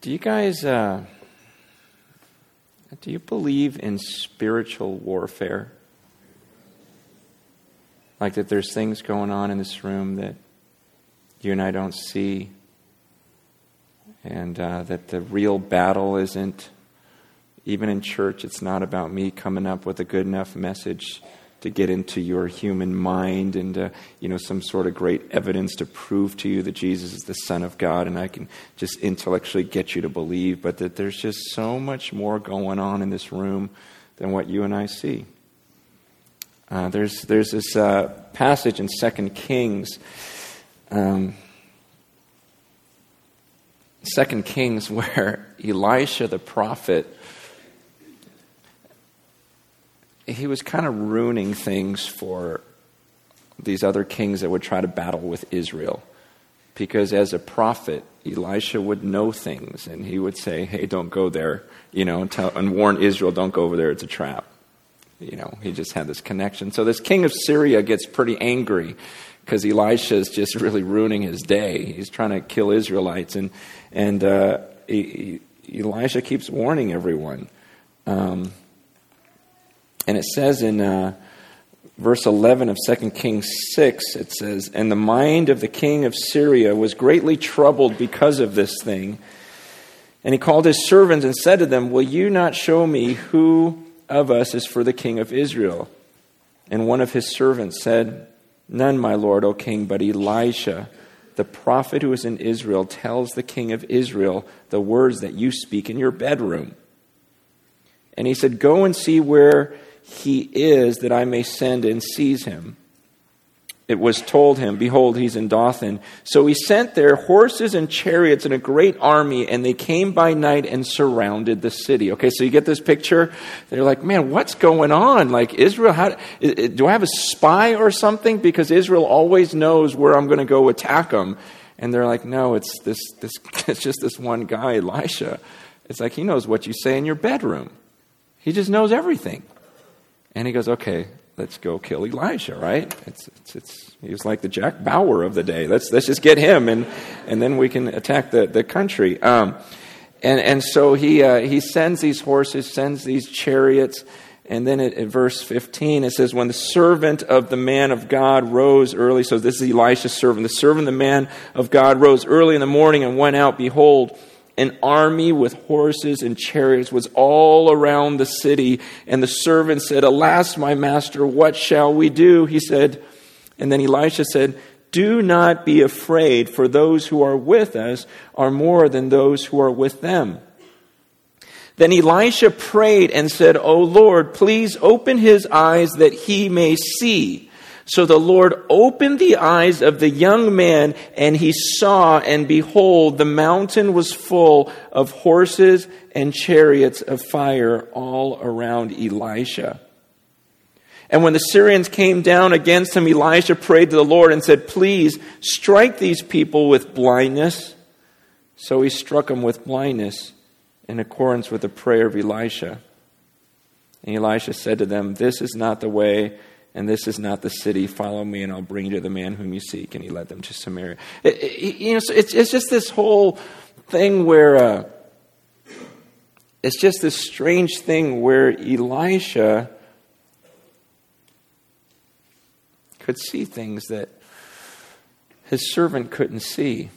Do you guys uh, do you believe in spiritual warfare? Like that there's things going on in this room that you and I don't see, and uh, that the real battle isn't, even in church, it's not about me coming up with a good enough message to get into your human mind and uh, you know some sort of great evidence to prove to you that Jesus is the Son of God, and I can just intellectually get you to believe, but that there's just so much more going on in this room than what you and I see. Uh, there's there's this uh, passage in Second Kings. Um, Second Kings, where Elisha the prophet he was kind of ruining things for these other kings that would try to battle with Israel. Because as a prophet, Elisha would know things and he would say, Hey, don't go there, you know, and, tell, and warn Israel, don't go over there, it's a trap. You know, he just had this connection. So this king of Syria gets pretty angry because Elisha is just really ruining his day. He's trying to kill Israelites. And, and uh, Elisha keeps warning everyone. Um, and it says in uh, verse 11 of 2 Kings 6, it says, And the mind of the king of Syria was greatly troubled because of this thing. And he called his servants and said to them, Will you not show me who of us is for the king of Israel? And one of his servants said, None, my lord, O king, but Elisha, the prophet who is in Israel, tells the king of Israel the words that you speak in your bedroom. And he said, Go and see where he is, that I may send and seize him. It was told him, Behold, he's in Dothan. So he sent there horses and chariots and a great army, and they came by night and surrounded the city. Okay, so you get this picture? They're like, Man, what's going on? Like, Israel, how, do I have a spy or something? Because Israel always knows where I'm going to go attack them. And they're like, No, it's, this, this, it's just this one guy, Elisha. It's like he knows what you say in your bedroom, he just knows everything. And he goes, okay, let's go kill Elijah, right? It's, it's, it's, he was like the Jack Bauer of the day. Let's, let's just get him, and, and then we can attack the, the country. Um, and, and so he, uh, he sends these horses, sends these chariots. And then at, verse 15, it says, When the servant of the man of God rose early, so this is Elisha's servant, the servant of the man of God rose early in the morning and went out, behold, an army with horses and chariots was all around the city. And the servant said, Alas, my master, what shall we do? He said, and then Elisha said, Do not be afraid, for those who are with us are more than those who are with them. Then Elisha prayed and said, O Lord, please open his eyes that he may see. So the Lord opened the eyes of the young man, and he saw, and behold, the mountain was full of horses and chariots of fire all around Elisha. And when the Syrians came down against him, Elisha prayed to the Lord and said, Please strike these people with blindness. So he struck them with blindness in accordance with the prayer of Elisha. And Elisha said to them, This is not the way and this is not the city. Follow me, and I'll bring you to the man whom you seek. And he led them to Samaria. It, it, you know, it's, it's just this whole thing where uh, it's just this strange thing where Elisha could see things that his servant couldn't see.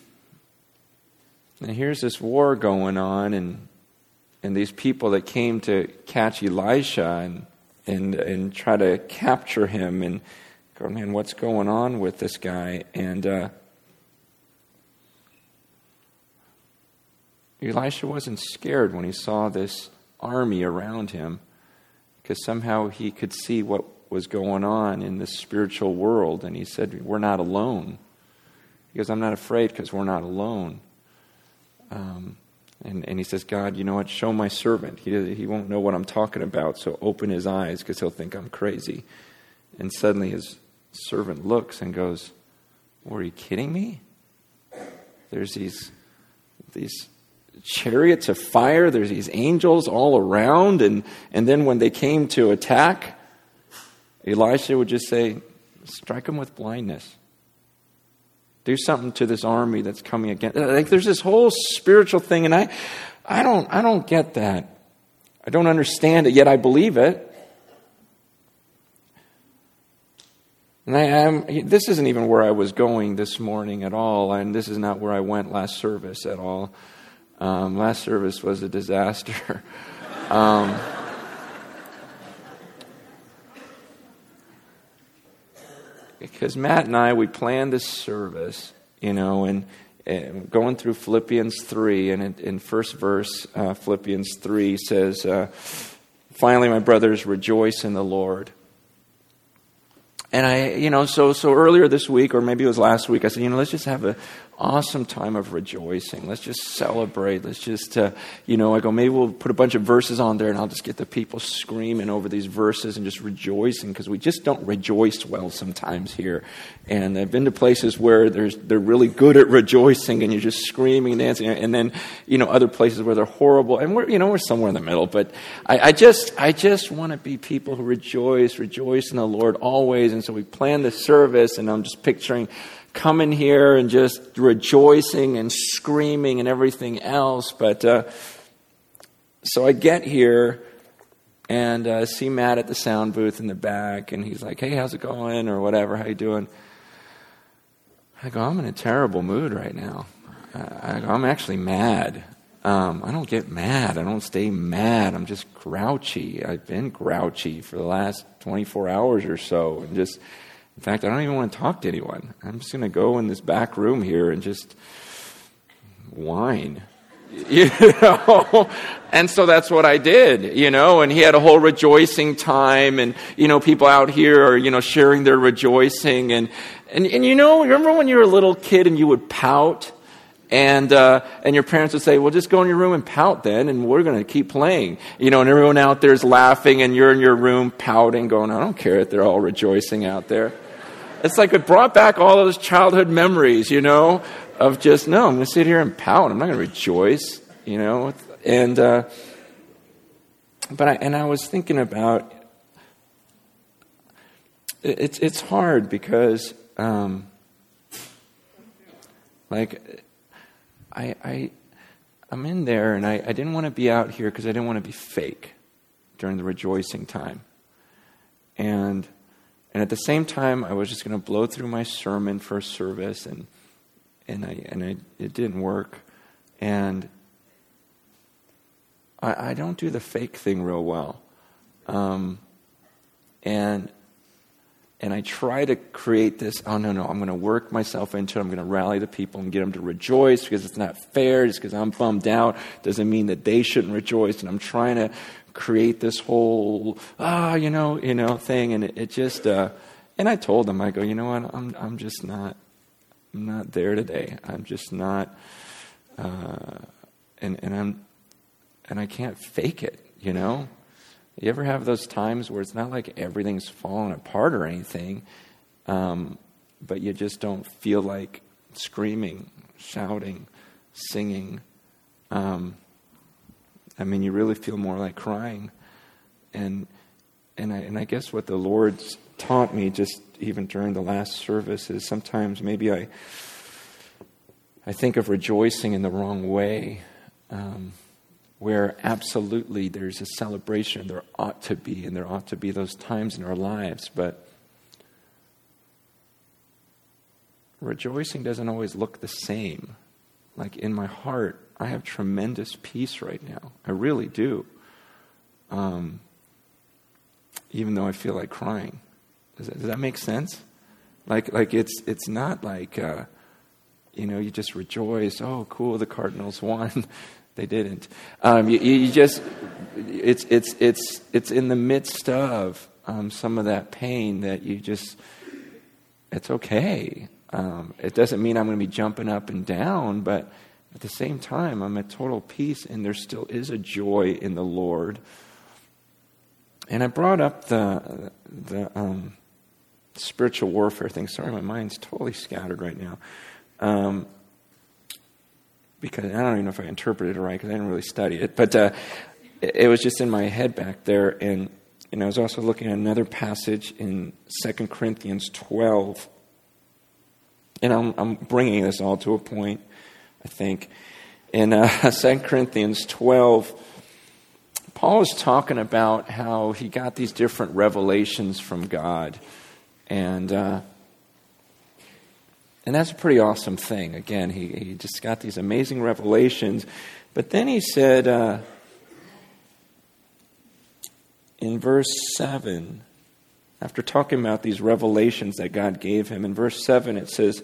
And here's this war going on, and and these people that came to catch Elisha and and and try to capture him and go, man, what's going on with this guy? And uh, Elisha wasn't scared when he saw this army around him because somehow he could see what was going on in the spiritual world. And he said, We're not alone. He goes, I'm not afraid because we're not alone. Um, and, and he says, God, you know what? Show my servant. He, he won't know what I'm talking about, so open his eyes because he'll think I'm crazy. And suddenly his servant looks and goes, Were you kidding me? There's these, these chariots of fire, there's these angels all around. And, and then when they came to attack, Elisha would just say, Strike them with blindness. Do something to this army that's coming against. Like there's this whole spiritual thing, and I, I don't, I don't get that. I don't understand it, yet I believe it. And I am, this isn't even where I was going this morning at all, and this is not where I went last service at all. Um, last service was a disaster. um, because Matt and I, we planned this service, you know, and, and going through Philippians 3, and in, in first verse, uh, Philippians 3 says, uh, Finally, my brothers, rejoice in the Lord. And I, you know, so so earlier this week, or maybe it was last week, I said, you know, let's just have a awesome time of rejoicing. Let's just celebrate. Let's just, uh, you know, I go, maybe we'll put a bunch of verses on there and I'll just get the people screaming over these verses and just rejoicing because we just don't rejoice well sometimes here. And I've been to places where there's, they're really good at rejoicing and you're just screaming and dancing. And then, you know, other places where they're horrible. And we're, you know, we're somewhere in the middle. But I, I just, I just want to be people who rejoice, rejoice in the Lord always. And so we plan the service and I'm just picturing coming here and just rejoicing and screaming and everything else. But uh, so I get here and uh, see Matt at the sound booth in the back, and he's like, "Hey, how's it going?" or whatever. How you doing? I go, "I'm in a terrible mood right now." I go, "I'm actually mad." Um, I don't get mad. I don't stay mad. I'm just grouchy. I've been grouchy for the last 24 hours or so, and just in fact, I don't even want to talk to anyone. I'm just going to go in this back room here and just whine. You know? And so that's what I did, you know, and he had a whole rejoicing time and, you know, people out here are, you know, sharing their rejoicing and, and, and you know, remember when you were a little kid and you would pout? and uh, and your parents would say, "Well, just go in your room and pout then, and we're going to keep playing." You know, and everyone out there is laughing, and you're in your room pouting, going, "I don't care if they're all rejoicing out there." It's like it brought back all those childhood memories, you know, of just no, I'm going to sit here and pout. I'm not going to rejoice, you know, and uh, but I, and I was thinking about it's it's hard because um, like I, I, I'm in there and I, I didn't want to be out here because I didn't want to be fake during the rejoicing time. And, and at the same time, I was just going to blow through my sermon for service, and, and, I, and I, it didn't work. And I, I don't do the fake thing real well. Um, and and I try to create this oh, no, no, I'm going to work myself into it. I'm going to rally the people and get them to rejoice because it's not fair. Just because I'm bummed out doesn't mean that they shouldn't rejoice. And I'm trying to create this whole, ah, you know, you know, thing. And it, it just, uh, and I told them, I go, you know what, I'm, I'm just not, I'm not there today. I'm just not, uh, and, and I'm, and I can't fake it, you know? You ever have those times where it's not like everything's falling apart or anything, um, but you just don't feel like screaming, shouting, singing? Um, I mean, you really feel more like crying. And, and, I, and I guess what the Lord's taught me just even during the last service is sometimes maybe I, I think of rejoicing in the wrong way. Um, where absolutely there's a celebration, there ought to be, and there ought to be those times in our lives, but rejoicing doesn't always look the same. Like in my heart, I have tremendous peace right now. I really do. Um, even though I feel like crying. Does that, does that, make sense? Like, like it's, it's not like, uh, you know, you just rejoice, oh, cool, the Cardinals won. They didn't. Um, you, you, just, it's, it's, it's, it's in the midst of um, some of that pain that you just, it's okay. Um, it doesn't mean I'm going to be jumping up and down, but at the same time, I'm at total peace, and there still is a joy in the Lord. And I brought up the, the um, spiritual warfare thing. Sorry, my mind's totally scattered right now. Um, because I don't even know if I interpreted it right because I didn't really study it, but uh, it, was just in my head back there. And, and I was also looking at another passage in 2 Corinthians 12. And I'm, I'm bringing this all to a point, I think. In uh, 2 Corinthians 12, Paul is talking about how he got these different revelations from God. And, uh, and that's a pretty awesome thing. Again, he, he just got these amazing revelations. But then he said uh, in verse 7, after talking about these revelations that God gave him, in verse 7 it says,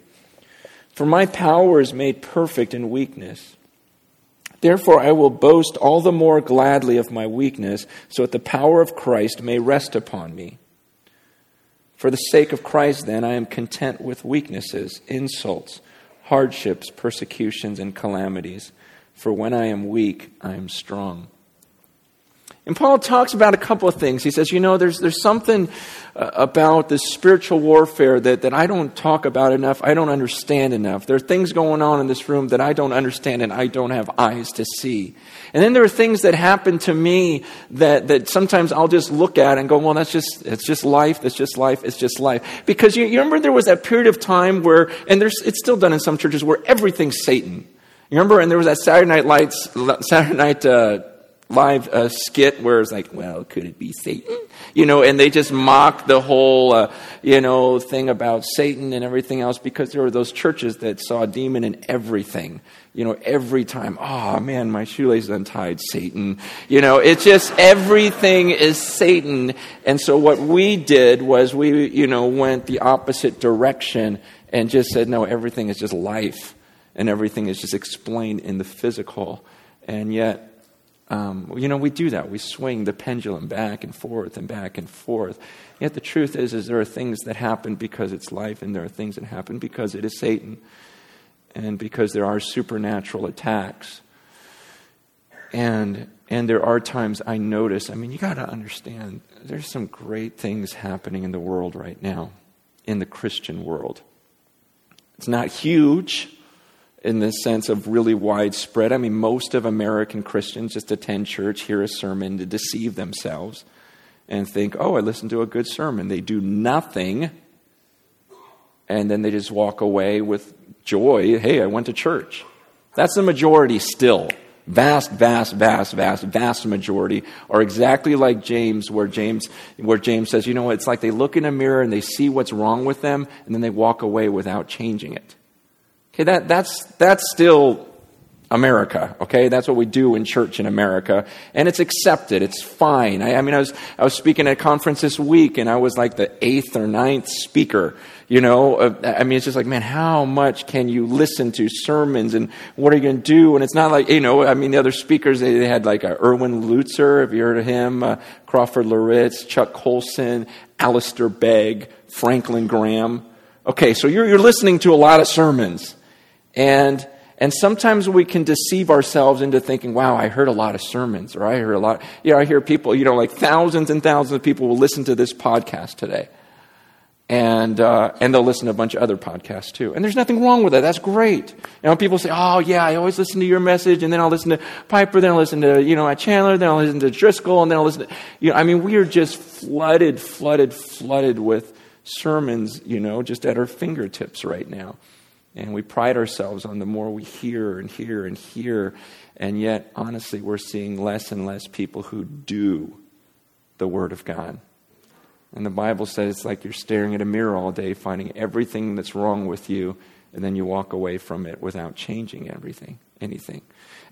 for my power is made perfect in weakness. Therefore, I will boast all the more gladly of my weakness, so that the power of Christ may rest upon me. For the sake of Christ, then, I am content with weaknesses, insults, hardships, persecutions, and calamities. For when I am weak, I am strong. And Paul talks about a couple of things. He says, you know, there's, there's something uh, about this spiritual warfare that, that I don't talk about enough, I don't understand enough. There are things going on in this room that I don't understand and I don't have eyes to see. And then there are things that happen to me that, that sometimes I'll just look at and go, well, that's just, it's just life, it's just life, it's just life. Because you, you remember there was that period of time where, and there's, it's still done in some churches, where everything's Satan. You remember, and there was that Saturday Night Lights, Saturday Night uh, live uh, skit where it's like, well, could it be Satan? You know, and they just mock the whole, uh, you know, thing about Satan and everything else because there were those churches that saw a demon in everything. You know, every time, oh man, my shoelace untied, Satan. You know, it's just everything is Satan. And so what we did was we, you know, went the opposite direction and just said, no, everything is just life and everything is just explained in the physical. And yet, um, you know, we do that. We swing the pendulum back and forth and back and forth. Yet the truth is, is there are things that happen because it's life, and there are things that happen because it is Satan, and because there are supernatural attacks. And and there are times I notice. I mean, you got to understand. There's some great things happening in the world right now, in the Christian world. It's not huge in the sense of really widespread. I mean, most of American Christians just attend church, hear a sermon to deceive themselves, and think, oh, I listened to a good sermon. They do nothing, and then they just walk away with joy. Hey, I went to church. That's the majority still. Vast, vast, vast, vast, vast majority are exactly like James, where James, where James says, you know, what, it's like they look in a mirror and they see what's wrong with them, and then they walk away without changing it. Okay, that, that's, that's still America, okay? That's what we do in church in America. And it's accepted. It's fine. I, I, mean, I was, I was speaking at a conference this week and I was like the eighth or ninth speaker, you know? I mean, it's just like, man, how much can you listen to sermons and what are you going to do? And it's not like, you know, I mean, the other speakers, they, they had like Erwin Lutzer, have you heard of him? Uh, Crawford Loritts, Chuck Colson, Alistair Begg, Franklin Graham. Okay, so you're, you're listening to a lot of sermons. And, and sometimes we can deceive ourselves into thinking, wow, I heard a lot of sermons, or I heard a lot. You know, I hear people, you know, like thousands and thousands of people will listen to this podcast today. And, uh, and they'll listen to a bunch of other podcasts too. And there's nothing wrong with that. That's great. You know, people say, oh, yeah, I always listen to your message, and then I'll listen to Piper, then I'll listen to, you know, Chandler, then I'll listen to Driscoll, and then I'll listen to, you know, I mean, we are just flooded, flooded, flooded with sermons, you know, just at our fingertips right now. And we pride ourselves on the more we hear and hear and hear. And yet, honestly, we're seeing less and less people who do the Word of God. And the Bible says it's like you're staring at a mirror all day, finding everything that's wrong with you, and then you walk away from it without changing everything, anything.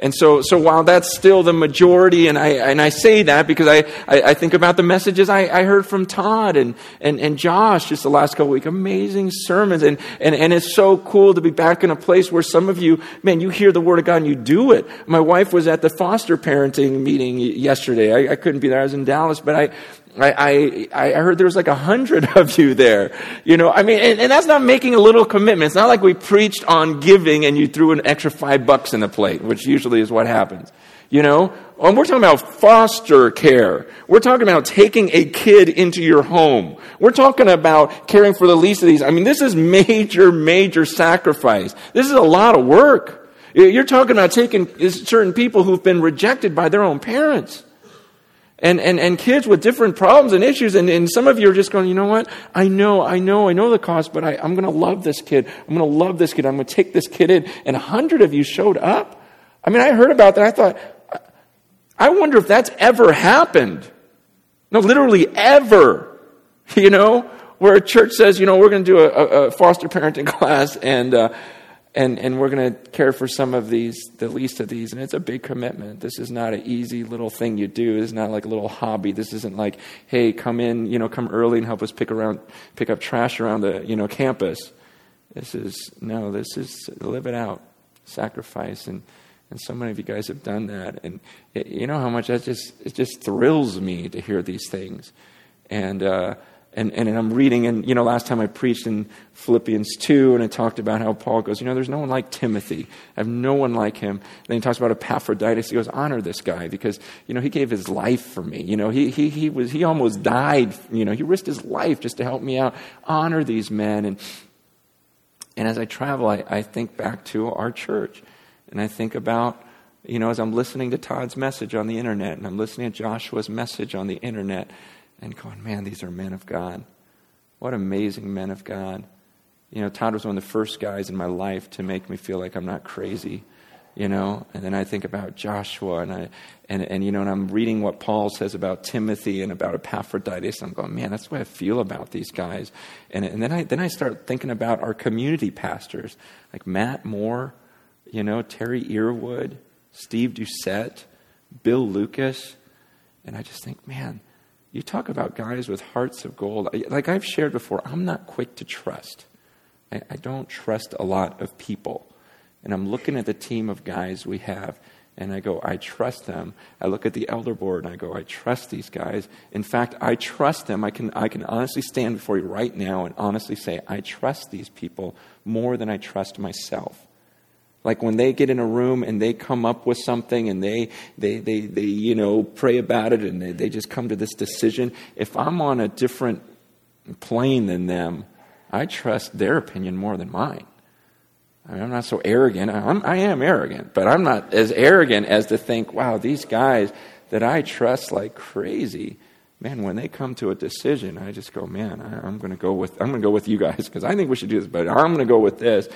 And so, so while that's still the majority, and I, and I say that because I, I, I think about the messages I, I heard from Todd and, and, and Josh just the last couple of weeks, amazing sermons. And, and, and it's so cool to be back in a place where some of you, man, you hear the word of God and you do it. My wife was at the foster parenting meeting yesterday. I, I couldn't be there. I was in Dallas, but I, I, I, I heard there was like a hundred of you there. You know, I mean, and, and, that's not making a little commitment. It's not like we preached on giving and you threw an extra five bucks in the plate, which usually is what happens. You know, and we're talking about foster care. We're talking about taking a kid into your home. We're talking about caring for the least of these. I mean, this is major, major sacrifice. This is a lot of work. You're talking about taking certain people who've been rejected by their own parents. And, and, and kids with different problems and issues. And, and some of you are just going, you know what? I know, I know, I know the cost, but I, I'm going to love this kid. I'm going to love this kid. I'm going to take this kid in. And a hundred of you showed up. I mean, I heard about that. I thought, I wonder if that's ever happened. No, literally ever. You know, where a church says, you know, we're going to do a, a, foster parenting class and, uh, and, and we're going to care for some of these, the least of these. And it's a big commitment. This is not an easy little thing you do. This is not like a little hobby. This isn't like, hey, come in, you know, come early and help us pick around, pick up trash around the, you know, campus. This is, no, this is live it out, sacrifice. And, and so many of you guys have done that. And it, you know how much that just, it just thrills me to hear these things. And, uh, and, and I'm reading, and you know, last time I preached in Philippians 2, and I talked about how Paul goes, you know, there's no one like Timothy. I have no one like him. Then he talks about Epaphroditus. He goes, honor this guy because, you know, he gave his life for me. You know, he, he, he, was, he almost died. You know, he risked his life just to help me out. Honor these men. And, and as I travel, I, I think back to our church. And I think about, you know, as I'm listening to Todd's message on the internet and I'm listening to Joshua's message on the internet and going, man, these are men of God. What amazing men of God. You know, Todd was one of the first guys in my life to make me feel like I'm not crazy, you know. And then I think about Joshua, and I, and, and you know, and I'm reading what Paul says about Timothy and about Epaphroditus. And I'm going, man, that's the way I feel about these guys. And, and then I then I start thinking about our community pastors, like Matt Moore, you know, Terry Earwood, Steve Doucette, Bill Lucas. And I just think, man, you talk about guys with hearts of gold. Like I've shared before, I'm not quick to trust. I, I don't trust a lot of people. And I'm looking at the team of guys we have, and I go, I trust them. I look at the elder board and I go, I trust these guys. In fact, I trust them. I can, I can honestly stand before you right now and honestly say, I trust these people more than I trust myself. Like when they get in a room and they come up with something and they, they, they, they you know, pray about it and they, they just come to this decision, if I'm on a different plane than them, I trust their opinion more than mine. I am not so arrogant. I'm, I am arrogant, but I'm not as arrogant as to think, wow, these guys that I trust like crazy, man, when they come to a decision, I just go, man, I, am going to go with I'm going to go with you guys because I think we should do this, but I'm going to go with this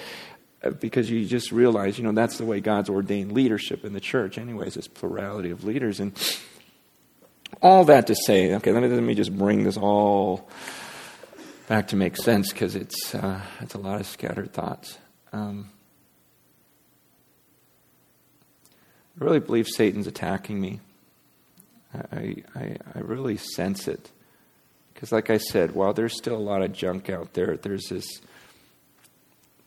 because you just realize, you know, that's the way God's ordained leadership in the church, anyways, this plurality of leaders. And all that to say, okay, let me, let me just bring this all back to make sense because it's, uh, it's a lot of scattered thoughts. Um, I really believe Satan's attacking me. I, I, I really sense it. Because, like I said, while there's still a lot of junk out there, there's this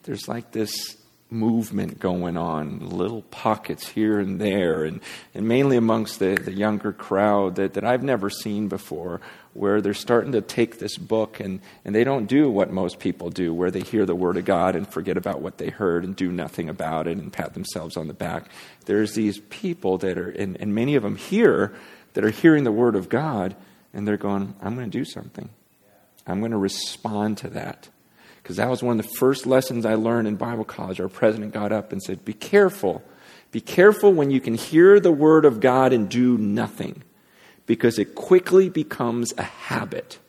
there's like this movement going on, little pockets here and there, and, and mainly amongst the, the younger crowd that, that I've never seen before, where they're starting to take this book and, and they don't do what most people do, where they hear the Word of God and forget about what they heard and do nothing about it and pat themselves on the back. There's these people that are, and, and many of them here, that are hearing the Word of God and they're going, I'm going to do something. I'm going to respond to that because that was one of the first lessons I learned in Bible college. Our president got up and said, Be careful. Be careful when you can hear the word of God and do nothing, because it quickly becomes a habit.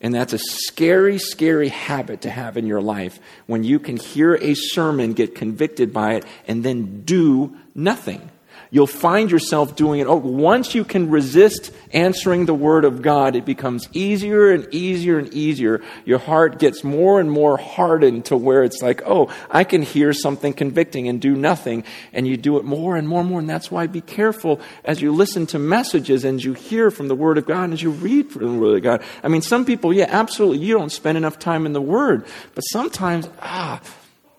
And that's a scary, scary habit to have in your life when you can hear a sermon, get convicted by it, and then do nothing you'll find yourself doing it. Oh, once you can resist answering the Word of God, it becomes easier and easier and easier. Your heart gets more and more hardened to where it's like, oh, I can hear something convicting and do nothing. And you do it more and more and more. And that's why be careful as you listen to messages and you hear from the Word of God and as you read from the Word of God. I mean, some people, yeah, absolutely, you don't spend enough time in the Word. But sometimes, ah,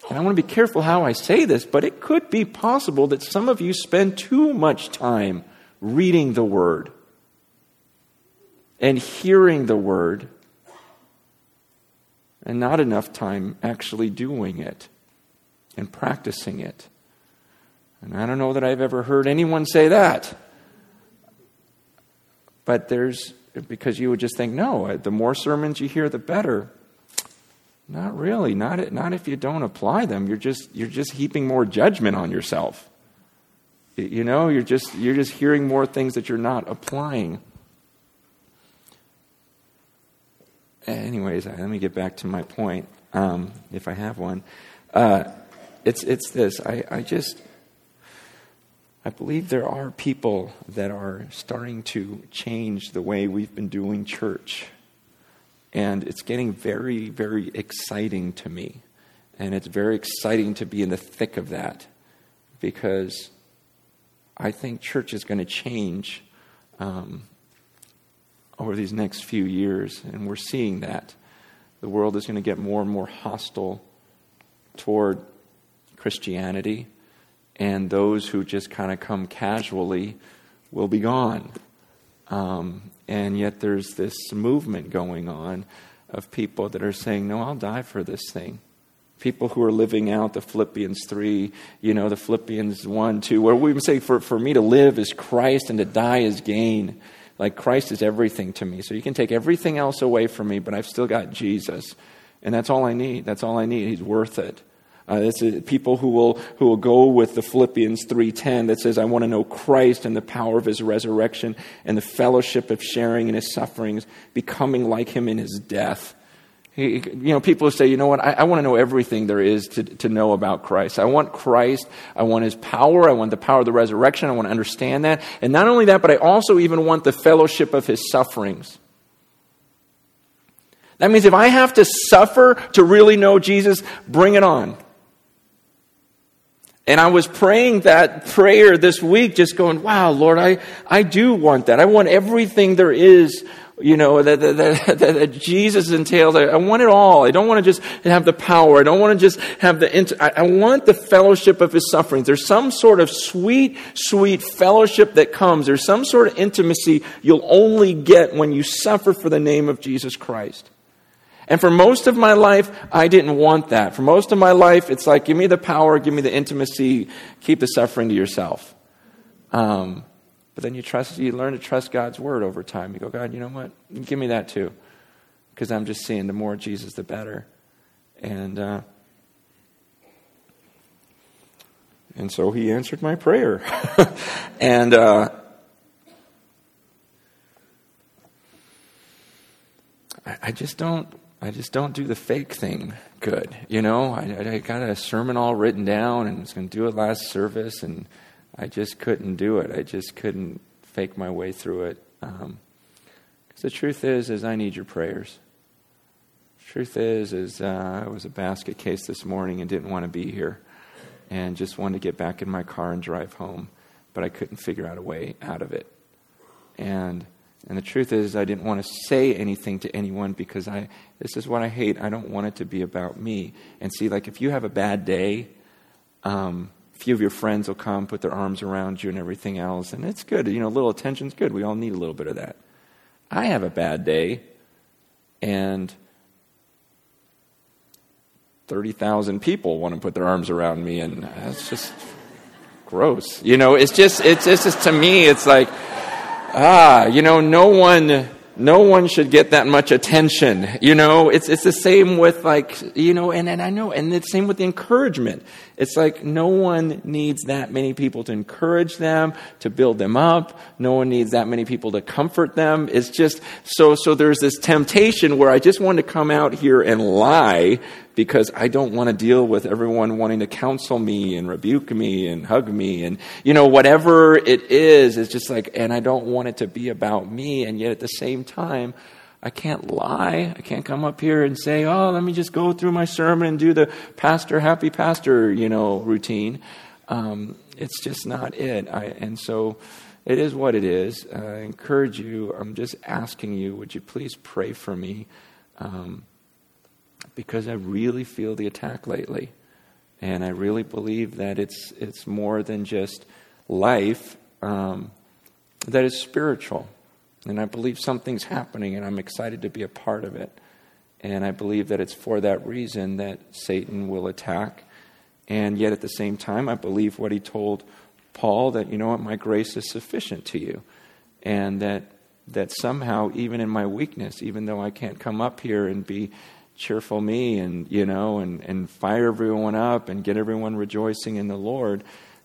and I want to be careful how I say this, but it could be possible that some of you spend too much time reading the Word. and hearing the word and not enough time actually doing it and practicing it. And I don't know that I've ever heard anyone say that. But there's, because you would just think, no, the more sermons you hear, the better. Not really. Not, not if you don't apply them. You're just, you're just heaping more judgment on yourself. You know, you're just, you're just hearing more things that you're not applying. Anyways, let me get back to my point, um, if I have one. Uh, it's, it's this. I, I just, I believe there are people that are starting to change the way we've been doing church. And it's getting very, very exciting to me. And it's very exciting to be in the thick of that because I think church is going to change um, over these next few years. And we're seeing that. The world is going to get more and more hostile toward Christianity and those who just kind of come casually will be gone. Um, and yet there's this movement going on of people that are saying, No, I'll die for this thing. People who are living out the Philippians 3, you know, the Philippians 1, 2, where we say, for, for me to live is Christ and to die is gain. Like Christ is everything to me. So you can take everything else away from me, but I've still got Jesus. And that's all I need. That's all I need. He's worth it. Uh, it's uh, people who will, who will go with the Philippians 3.10 that says, I want to know Christ and the power of his resurrection and the fellowship of sharing in his sufferings, becoming like him in his death. He, you know, people say, you know what, I, I, want to know everything there is to, to know about Christ. I want Christ. I want his power. I want the power of the resurrection. I want to understand that. And not only that, but I also even want the fellowship of his sufferings. That means if I have to suffer to really know Jesus, bring it on. And I was praying that prayer this week, just going, wow, Lord, I, I do want that. I want everything there is, you know, that, that, that, that Jesus entails. I, I, want it all. I don't want to just have the power. I don't want to just have the, I, I want the fellowship of his sufferings. There's some sort of sweet, sweet fellowship that comes. There's some sort of intimacy you'll only get when you suffer for the name of Jesus Christ. And for most of my life, I didn't want that. For most of my life, it's like, give me the power, give me the intimacy, keep the suffering to yourself. Um, but then you trust, you learn to trust God's word over time. You go, God, you know what? Give me that too. Because I'm just seeing the more Jesus, the better. And, uh, and so he answered my prayer. and, uh, I, just don't I just don't do the fake thing good. You know, I, I got a sermon all written down and was going to do it last service, and I just couldn't do it. I just couldn't fake my way through it. Um, the truth is, is I need your prayers. Truth is, is uh, I was a basket case this morning and didn't want to be here, and just wanted to get back in my car and drive home, but I couldn't figure out a way out of it. And and the truth is, I didn't want to say anything to anyone because I, this is what I hate. I don't want it to be about me. And see, like, if you have a bad day, um, a few of your friends will come, put their arms around you and everything else. And it's good. You know, a little attention's good. We all need a little bit of that. I have a bad day, and 30,000 people want to put their arms around me, and that's just gross. You know, it's just, it's, it's just, to me, it's like, ah, you know, no one, no one should get that much attention. You know, it's, it's the same with like, you know, and, and I know, and it's the same with the encouragement. It's like no one needs that many people to encourage them, to build them up. No one needs that many people to comfort them. It's just, so, so there's this temptation where I just want to come out here and lie because I don't want to deal with everyone wanting to counsel me and rebuke me and hug me and, you know, whatever it is, it's just like, and I don't want it to be about me. And yet at the same time, I can't lie. I can't come up here and say, oh, let me just go through my sermon and do the pastor, happy pastor, you know, routine. Um, it's just not it. I, and so it is what it is. I encourage you. I'm just asking you, would you please pray for me? Um, because I really feel the attack lately. And I really believe that it's, it's more than just life, um, that it's spiritual. And I believe something's happening, and I'm excited to be a part of it. And I believe that it's for that reason that Satan will attack. And yet at the same time, I believe what he told Paul that, you know what, my grace is sufficient to you. And that, that somehow, even in my weakness, even though I can't come up here and be cheerful me and, you know, and, and fire everyone up and get everyone rejoicing in the Lord,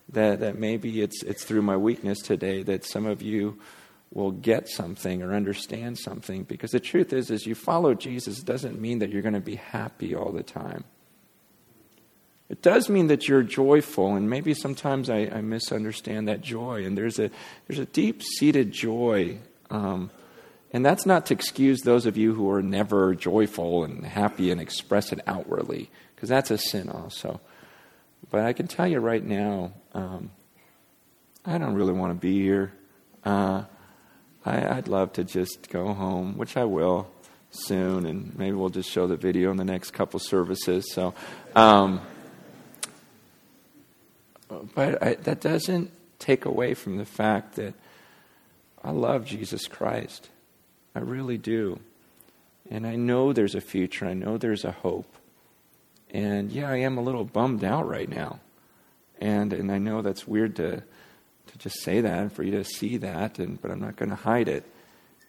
that, that maybe it's, it's through my weakness today that some of you will get something or understand something. Because the truth is, as you follow Jesus, doesn't mean that you're going to be happy all the time. It does mean that you're joyful, and maybe sometimes I, I misunderstand that joy. And there's a, there's a deep seated joy. Um, and that's not to excuse those of you who are never joyful and happy and express it outwardly, because that's a sin also. But I can tell you right now, um, I don't really want to be here. Uh, I, would love to just go home, which I will soon, and maybe we'll just show the video in the next couple services. So, um, but I, that doesn't take away from the fact that I love Jesus Christ. I really do. And I know there's a future. I know there's a hope. And yeah, I am a little bummed out right now. And and I know that's weird to to just say that and for you to see that and but I'm not going to hide it.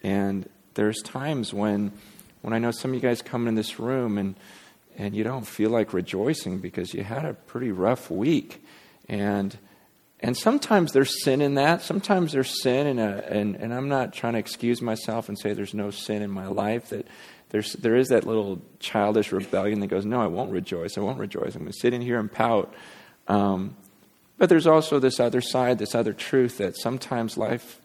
And there's times when when I know some of you guys come in this room and and you don't feel like rejoicing because you had a pretty rough week. And and sometimes there's sin in that. Sometimes there's sin, in a, and, and I'm not trying to excuse myself and say there's no sin in my life. That there's, there is that little childish rebellion that goes, No, I won't rejoice. I won't rejoice. I'm going to sit in here and pout. Um, but there's also this other side, this other truth that sometimes life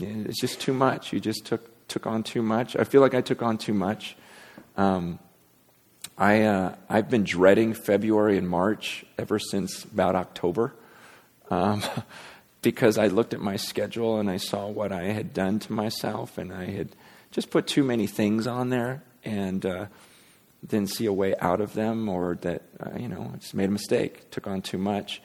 is just too much. You just took, took on too much. I feel like I took on too much. Um, I, uh, I've been dreading February and March ever since about October um, because I looked at my schedule and I saw what I had done to myself and I had just put too many things on there and uh, didn't see a way out of them, or that uh, you know I just made a mistake, took on too much.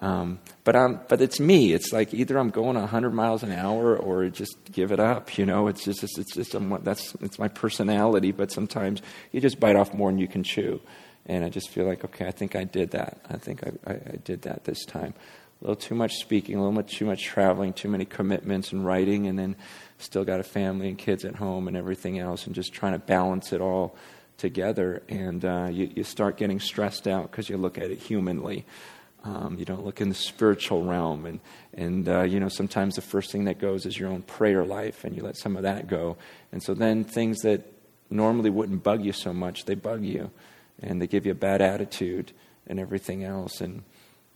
Um, but I'm, but it's me. It's like either I'm going 100 miles an hour or just give it up. You know, it's just it's, just I'm, that's it's my personality. But sometimes you just bite off more than you can chew, and I just feel like okay, I think I did that. I think I, I, I did that this time. A little too much speaking, a little much too much traveling, too many commitments and writing, and then still got a family and kids at home and everything else, and just trying to balance it all together. And uh, you, you start getting stressed out because you look at it humanly. Um, you don't look in the spiritual realm, and and uh, you know sometimes the first thing that goes is your own prayer life, and you let some of that go, and so then things that normally wouldn't bug you so much they bug you, and they give you a bad attitude and everything else, and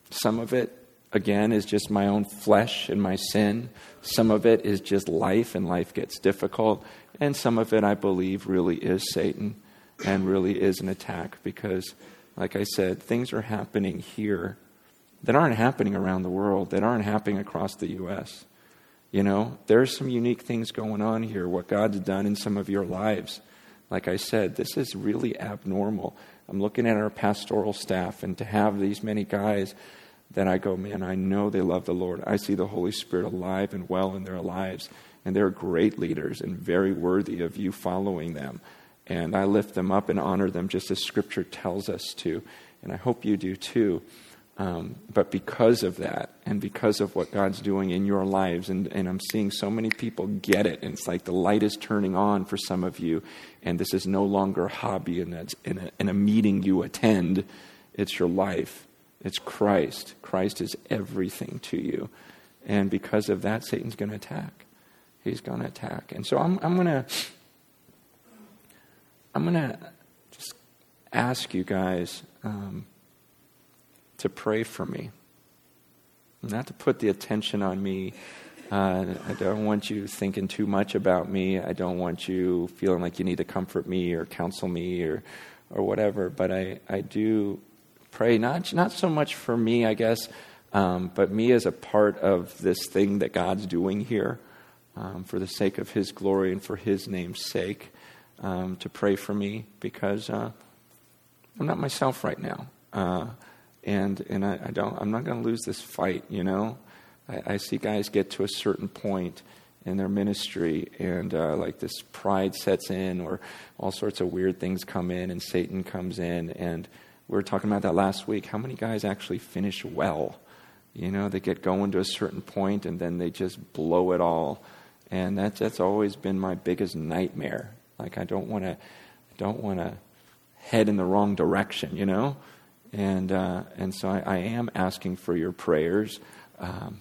some of it again, is just my own flesh and my sin. Some of it is just life, and life gets difficult. And some of it, I believe, really is Satan and really is an attack because, like I said, things are happening here that aren't happening around the world, that aren't happening across the U.S. You know, there's some unique things going on here, what God's done in some of your lives. Like I said, this is really abnormal. I'm looking at our pastoral staff, and to have these many guys then I go, man, I know they love the Lord. I see the Holy Spirit alive and well in their lives, and they're great leaders and very worthy of you following them. And I lift them up and honor them just as Scripture tells us to. And I hope you do too. Um, but because of that, and because of what God's doing in your lives, and, and I'm seeing so many people get it, and it's like the light is turning on for some of you, and this is no longer a hobby and that's in a, in a meeting you attend, it's your life it's Christ. Christ is everything to you. And because of that, Satan's going to attack. He's going to attack. And so I'm, I'm going to I'm going to just ask you guys um, to pray for me. Not to put the attention on me. Uh, I don't want you thinking too much about me. I don't want you feeling like you need to comfort me or counsel me or, or whatever. But I, I do pray, not, not so much for me, I guess, um, but me as a part of this thing that God's doing here um, for the sake of His glory and for His name's sake, um, to pray for me because uh, I'm not myself right now. Uh, and and I, I, don't, I'm not going to lose this fight, you know? I, I see guys get to a certain point in their ministry, and uh, like this pride sets in, or all sorts of weird things come in, and Satan comes in. And we were talking about that last week. How many guys actually finish well? You know, they get going to a certain point, and then they just blow it all. And that's that's always been my biggest nightmare. Like I don't want to, don't want to head in the wrong direction. You know, and uh, and so I, I, am asking for your prayers. Um,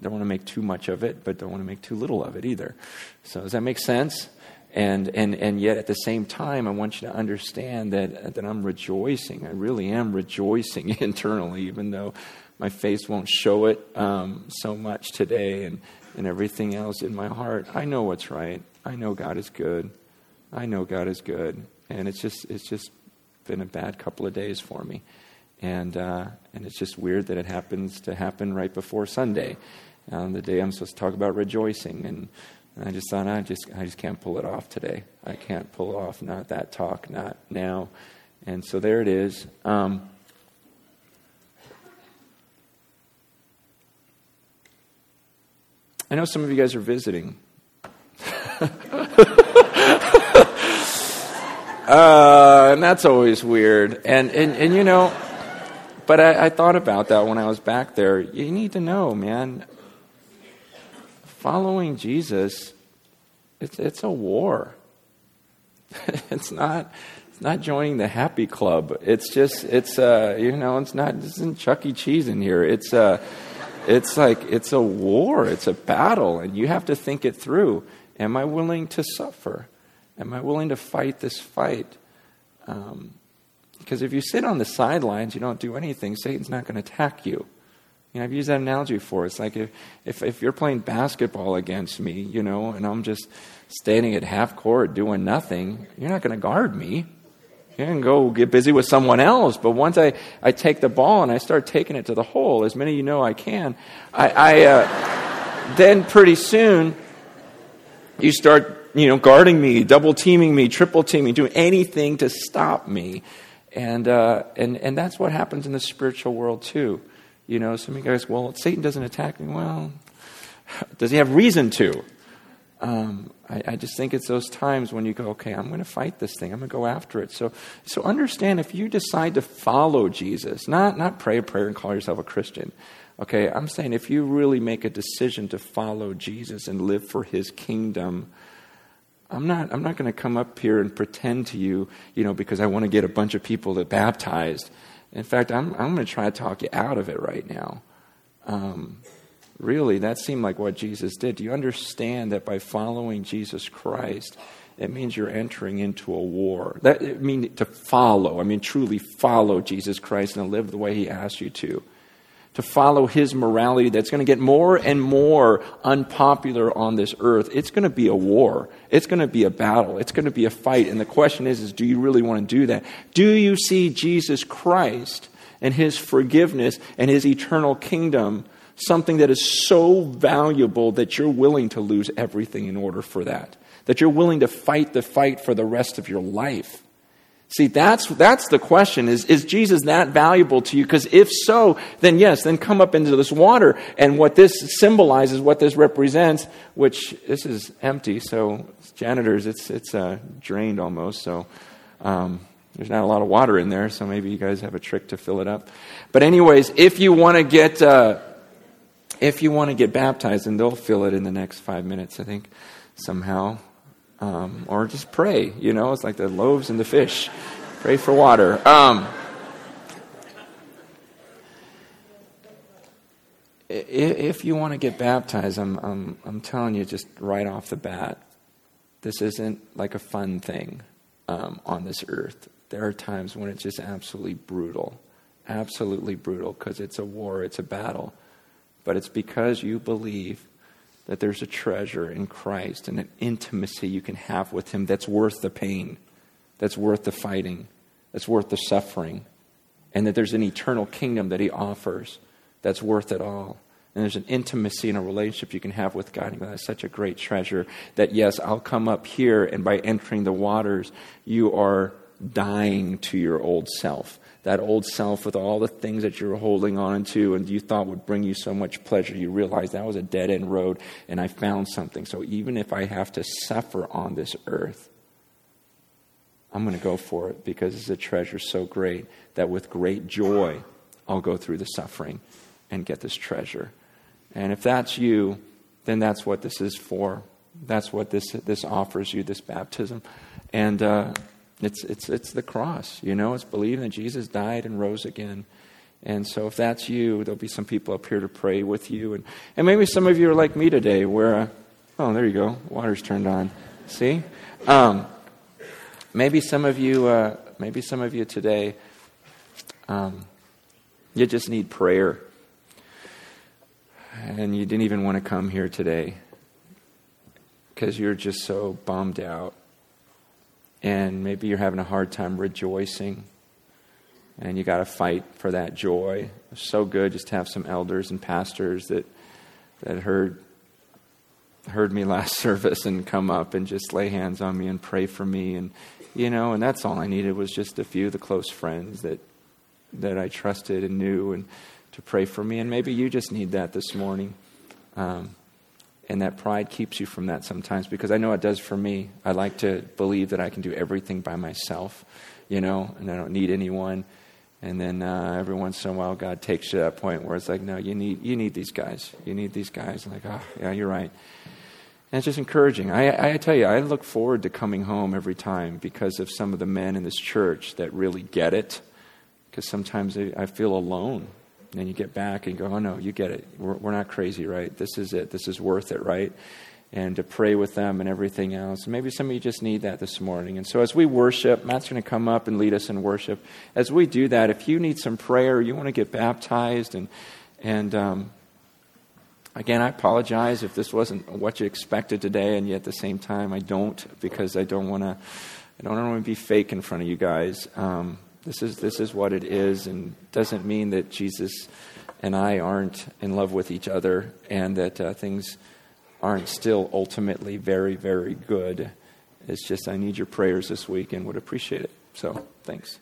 don't want to make too much of it, but don't want to make too little of it either. So does that make sense? And, and, and yet at the same time, I want you to understand that, that I'm rejoicing. I really am rejoicing internally, even though my face won't show it um, so much today and, and everything else in my heart. I know what's right. I know God is good. I know God is good. And it's just, it's just been a bad couple of days for me. And, uh, and it's just weird that it happens to happen right before Sunday on the day I'm supposed to talk about rejoicing. And, and I just thought, I just, I just can't pull it off today. I can't pull off not that talk, not now. And so there it is. Um, I know some of you guys are visiting. uh, and that's always weird. And, and, and you know, but I, I thought about that when I was back there. You need to know, man following Jesus, it's, it's a war. it's not it's not joining the happy club. It's just it's uh you know it's not this isn't Chuck E. Cheese in here. It's uh it's like it's a war. It's a battle, and you have to think it through. Am I willing to suffer? Am I willing to fight this fight? Um, because if you sit on the sidelines, you don't do anything. Satan's not going to attack you. You know, I've used that analogy before. It's like if, if, if you're playing basketball against me, you know, and I'm just standing at half court doing nothing, you're not going to guard me. You can go get busy with someone else. But once I, I take the ball and I start taking it to the hole, as many of you know I can, I, I uh, then pretty soon you start, you know, guarding me, double teaming me, triple teaming, doing anything to stop me. And, uh, and, and that's what happens in the spiritual world too. You know, some of you guys, well, Satan doesn't attack me. Well, does he have reason to? Um, I, I, just think it's those times when you go, okay, I'm going to fight this thing. I'm going to go after it. So, so understand if you decide to follow Jesus, not, not pray a prayer and call yourself a Christian. Okay, I'm saying if you really make a decision to follow Jesus and live for his kingdom, I'm not, I'm not going to come up here and pretend to you, you know, because I want to get a bunch of people that baptized in fact, I'm, I'm going to try to talk you out of it right now. Um, really, that seemed like what Jesus did. Do you understand that by following Jesus Christ, it means you're entering into a war? That I mean to follow. I mean truly follow Jesus Christ and live the way He asked you to to follow his morality that's going to get more and more unpopular on this earth, it's going to be a war. It's going to be a battle. It's going to be a fight. And the question is, is do you really want to do that? Do you see Jesus Christ and his forgiveness and his eternal kingdom something that is so valuable that you're willing to lose everything in order for that? That you're willing to fight the fight for the rest of your life? See, that's, that's the question. Is, is Jesus that valuable to you? Because if so, then yes, then come up into this water. And what this symbolizes, what this represents, which this is empty, so janitors, it's, it's uh, drained almost. So um, there's not a lot of water in there, so maybe you guys have a trick to fill it up. But, anyways, if you want to get. Uh, if you want to get baptized, and they'll fill it in the next five minutes, I think, somehow. Um, or just pray. You know, it's like the loaves and the fish. Pray for water. Um, if you want to get baptized, I'm, I'm, I'm telling you just right off the bat, this isn't like a fun thing um, on this earth. There are times when it's just absolutely brutal. Absolutely brutal because it's a war, it's a battle. But it's because you believe that there's a treasure in Christ and an intimacy you can have with Him that's worth the pain, that's worth the fighting, that's worth the suffering, and that there's an eternal kingdom that He offers that's worth it all. And there's an intimacy and a relationship you can have with God. And that's such a great treasure that, yes, I'll come up here, and by entering the waters, you are dying to your old self that old self with all the things that you were holding on to and you thought would bring you so much pleasure, you realize that was a dead end road and I found something. So even if I have to suffer on this earth, I'm going to go for it because it's a treasure so great that with great joy, I'll go through the suffering and get this treasure. And if that's you, then that's what this is for. That's what this, this offers you, this baptism. And uh, it's, it's, it's the cross, you know, it's believing that Jesus died and rose again. And so if that's you, there'll be some people up here to pray with you. And, and maybe some of you are like me today, where, uh, oh, there you go, water's turned on. See? Um, maybe some of you, uh, maybe some of you today, um, you just need prayer. And you didn't even want to come here today because you're just so bummed out. And maybe you're having a hard time rejoicing. And you got to fight for that joy. It's so good just to have some elders and pastors that, that heard, heard me last service and come up and just lay hands on me and pray for me. And, you know, and that's all I needed was just a few of the close friends that, that I trusted and knew and to pray for me. And maybe you just need that this morning. Um, and that pride keeps you from that sometimes because I know it does for me. I like to believe that I can do everything by myself, you know, and I don't need anyone. And then uh, every once in a while, God takes you to that point where it's like, no, you need you need these guys. You need these guys. I'm like, oh, yeah, you're right. And it's just encouraging. I, I tell you, I look forward to coming home every time because of some of the men in this church that really get it. Because sometimes I feel alone and then you get back and go, oh no, you get it. We're, we're not crazy, right? This is it. This is worth it, right? And to pray with them and everything else. Maybe some of you just need that this morning. And so as we worship, Matt's going to come up and lead us in worship. As we do that, if you need some prayer, you want to get baptized, and and um, again, I apologize if this wasn't what you expected today, and yet at the same time, I don't because I don't want to. I don't want to be fake in front of you guys. Um, this is, this is what it is, and doesn't mean that Jesus and I aren't in love with each other and that uh, things aren't still ultimately very, very good. It's just I need your prayers this week and would appreciate it. So, thanks.